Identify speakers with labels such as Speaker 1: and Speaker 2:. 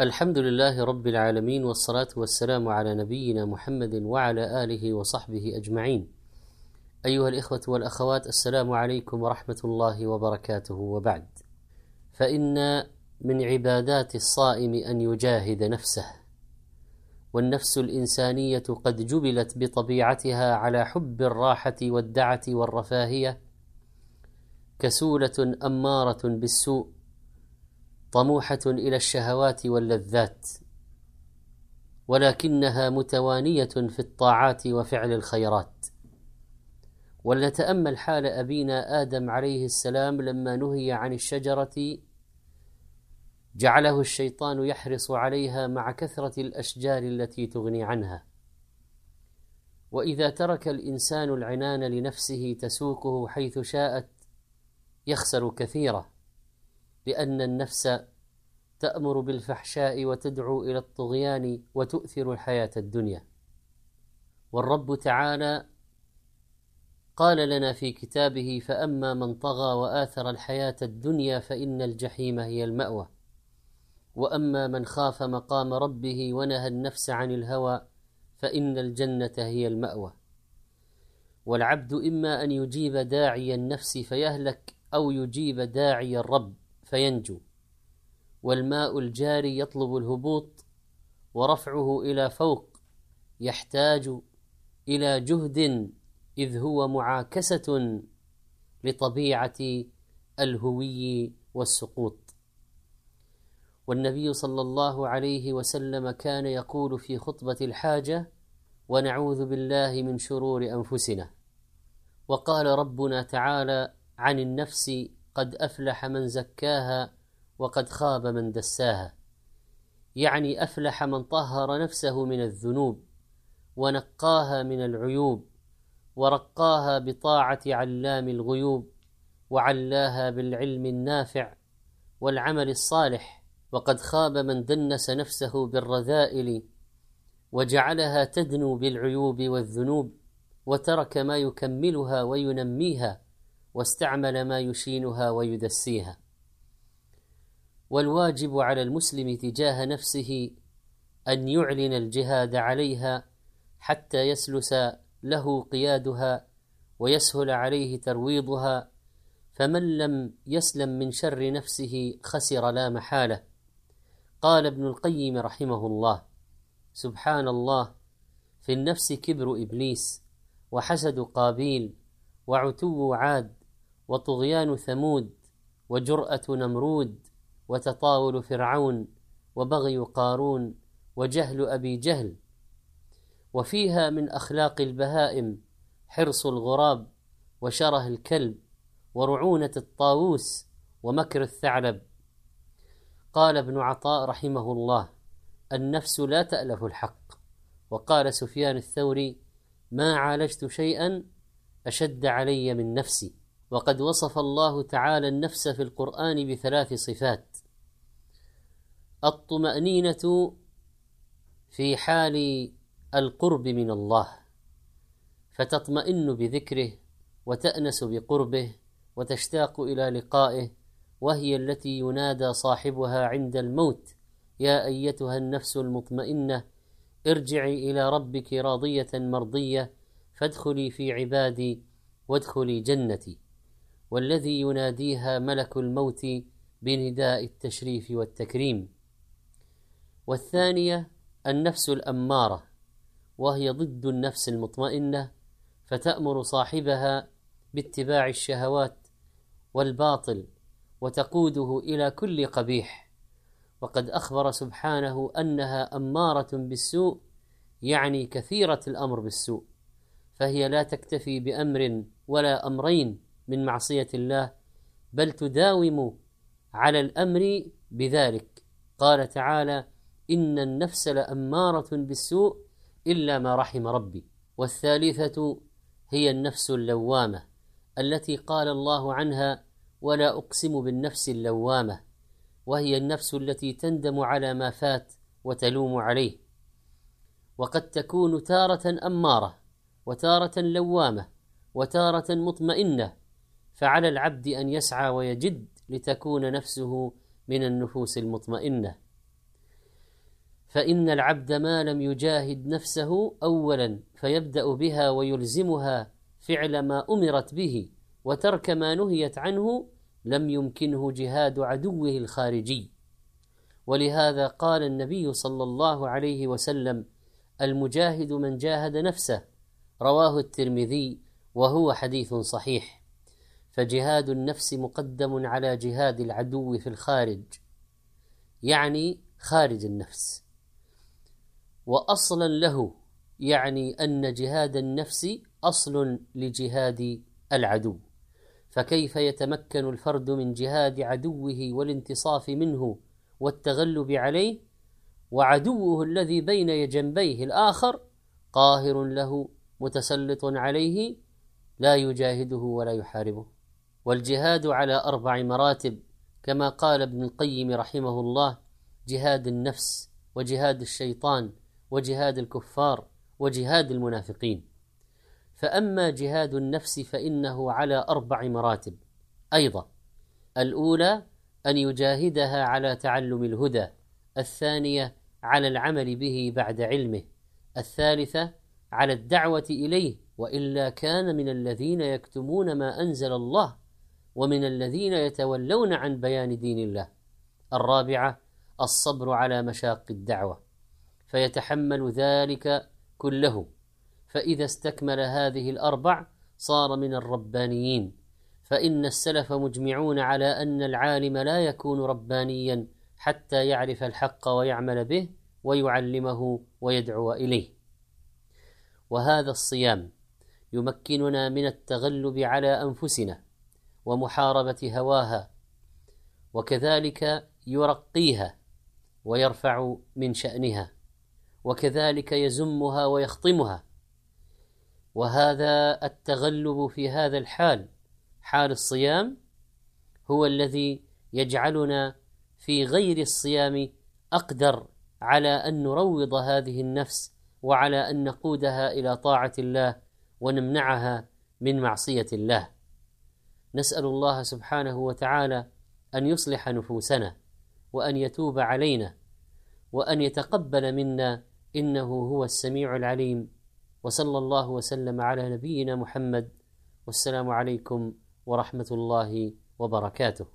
Speaker 1: الحمد لله رب العالمين والصلاة والسلام على نبينا محمد وعلى آله وصحبه أجمعين. أيها الإخوة والأخوات السلام عليكم ورحمة الله وبركاته وبعد. فإن من عبادات الصائم أن يجاهد نفسه. والنفس الإنسانية قد جبلت بطبيعتها على حب الراحة والدعة والرفاهية كسولة أمارة بالسوء طموحة إلى الشهوات واللذات ولكنها متوانية في الطاعات وفعل الخيرات. ولنتأمل حال أبينا آدم عليه السلام لما نهي عن الشجرة جعله الشيطان يحرص عليها مع كثرة الأشجار التي تغني عنها. وإذا ترك الإنسان العنان لنفسه تسوقه حيث شاءت يخسر كثيرا لأن النفس تأمر بالفحشاء وتدعو إلى الطغيان وتؤثر الحياة الدنيا. والرب تعالى قال لنا في كتابه فأما من طغى وآثر الحياة الدنيا فإن الجحيم هي المأوى. وأما من خاف مقام ربه ونهى النفس عن الهوى فإن الجنة هي المأوى. والعبد إما أن يجيب داعي النفس فيهلك أو يجيب داعي الرب فينجو. والماء الجاري يطلب الهبوط ورفعه إلى فوق يحتاج إلى جهد إذ هو معاكسة لطبيعة الهوي والسقوط. والنبي صلى الله عليه وسلم كان يقول في خطبة الحاجة ونعوذ بالله من شرور أنفسنا وقال ربنا تعالى عن النفس قد أفلح من زكاها وقد خاب من دساها. يعني أفلح من طهر نفسه من الذنوب ونقاها من العيوب ورقاها بطاعة علام الغيوب وعلاها بالعلم النافع والعمل الصالح وقد خاب من دنس نفسه بالرذائل وجعلها تدنو بالعيوب والذنوب وترك ما يكملها وينميها واستعمل ما يشينها ويدسيها. والواجب على المسلم تجاه نفسه أن يعلن الجهاد عليها حتى يسلس له قيادها ويسهل عليه ترويضها فمن لم يسلم من شر نفسه خسر لا محالة. قال ابن القيم رحمه الله سبحان الله في النفس كبر إبليس وحسد قابيل وعتو عاد وطغيان ثمود وجرأة نمرود وتطاول فرعون وبغي قارون وجهل أبي جهل. وفيها من أخلاق البهائم حرص الغراب وشره الكلب ورعونة الطاووس ومكر الثعلب. قال ابن عطاء رحمه الله النفس لا تألف الحق. وقال سفيان الثوري ما عالجت شيئا أشد علي من نفسي. وقد وصف الله تعالى النفس في القرآن بثلاث صفات. الطمأنينة في حال القرب من الله فتطمئن بذكره وتأنس بقربه وتشتاق إلى لقائه وهي التي ينادى صاحبها عند الموت يا أيتها النفس المطمئنة ارجعي إلى ربك راضية مرضية فادخلي في عبادي وادخلي جنتي. والذي يناديها ملك الموت بنداء التشريف والتكريم. والثانية النفس الأمارة وهي ضد النفس المطمئنة فتأمر صاحبها باتباع الشهوات والباطل وتقوده إلى كل قبيح. وقد أخبر سبحانه أنها أمارة بالسوء يعني كثيرة الأمر بالسوء فهي لا تكتفي بأمر ولا أمرين من معصية الله بل تداوم على الأمر بذلك. قال تعالى إن النفس لأمارة بالسوء إلا ما رحم ربي. والثالثة هي النفس اللوامة التي قال الله عنها ولا أقسم بالنفس اللوامة. وهي النفس التي تندم على ما فات وتلوم عليه. وقد تكون تارة أمارة وتارة لوامة وتارة مطمئنة فعلى العبد أن يسعى ويجد لتكون نفسه من النفوس المطمئنة. فإن العبد ما لم يجاهد نفسه أولا فيبدأ بها ويلزمها فعل ما أمرت به وترك ما نهيت عنه لم يمكنه جهاد عدوه الخارجي. ولهذا قال النبي صلى الله عليه وسلم المجاهد من جاهد نفسه رواه الترمذي وهو حديث صحيح. فجهاد النفس مقدم على جهاد العدو في الخارج يعني خارج النفس. واصلا له يعني أن جهاد النفس أصل لجهاد العدو. فكيف يتمكن الفرد من جهاد عدوه والانتصاف منه والتغلب عليه؟ وعدوه الذي بين جنبيه الآخر قاهر له متسلط عليه لا يجاهده ولا يحاربه. والجهاد على أربع مراتب كما قال ابن القيم رحمه الله جهاد النفس وجهاد الشيطان وجهاد الكفار وجهاد المنافقين. فأما جهاد النفس فإنه على أربع مراتب. أيضا الأولى أن يجاهدها على تعلم الهدى الثانية على العمل به بعد علمه الثالثة على الدعوة إليه وإلا كان من الذين يكتمون ما أنزل الله ومن الذين يتولون عن بيان دين الله. الرابعة الصبر على مشاق الدعوة فيتحمل ذلك كله. فإذا استكمل هذه الأربع صار من الربانيين. فإن السلف مجمعون على أن العالم لا يكون ربانيا حتى يعرف الحق ويعمل به ويعلمه ويدعو إليه. وهذا الصيام يمكننا من التغلب على أنفسنا ومحاربة هواها وكذلك يرقيها ويرفع من شأنها وكذلك يزمها ويخطمها. وهذا التغلب في هذا الحال حال الصيام هو الذي يجعلنا في غير الصيام أقدر على أن نروض هذه النفس وعلى أن نقودها إلى طاعة الله ونمنعها من معصية الله. نسأل الله سبحانه وتعالى أن يصلح نفوسنا وأن يتوب علينا وأن يتقبل منا إنه هو السميع العليم. وصلى الله وسلم على نبينا محمد. والسلام عليكم ورحمة الله وبركاته.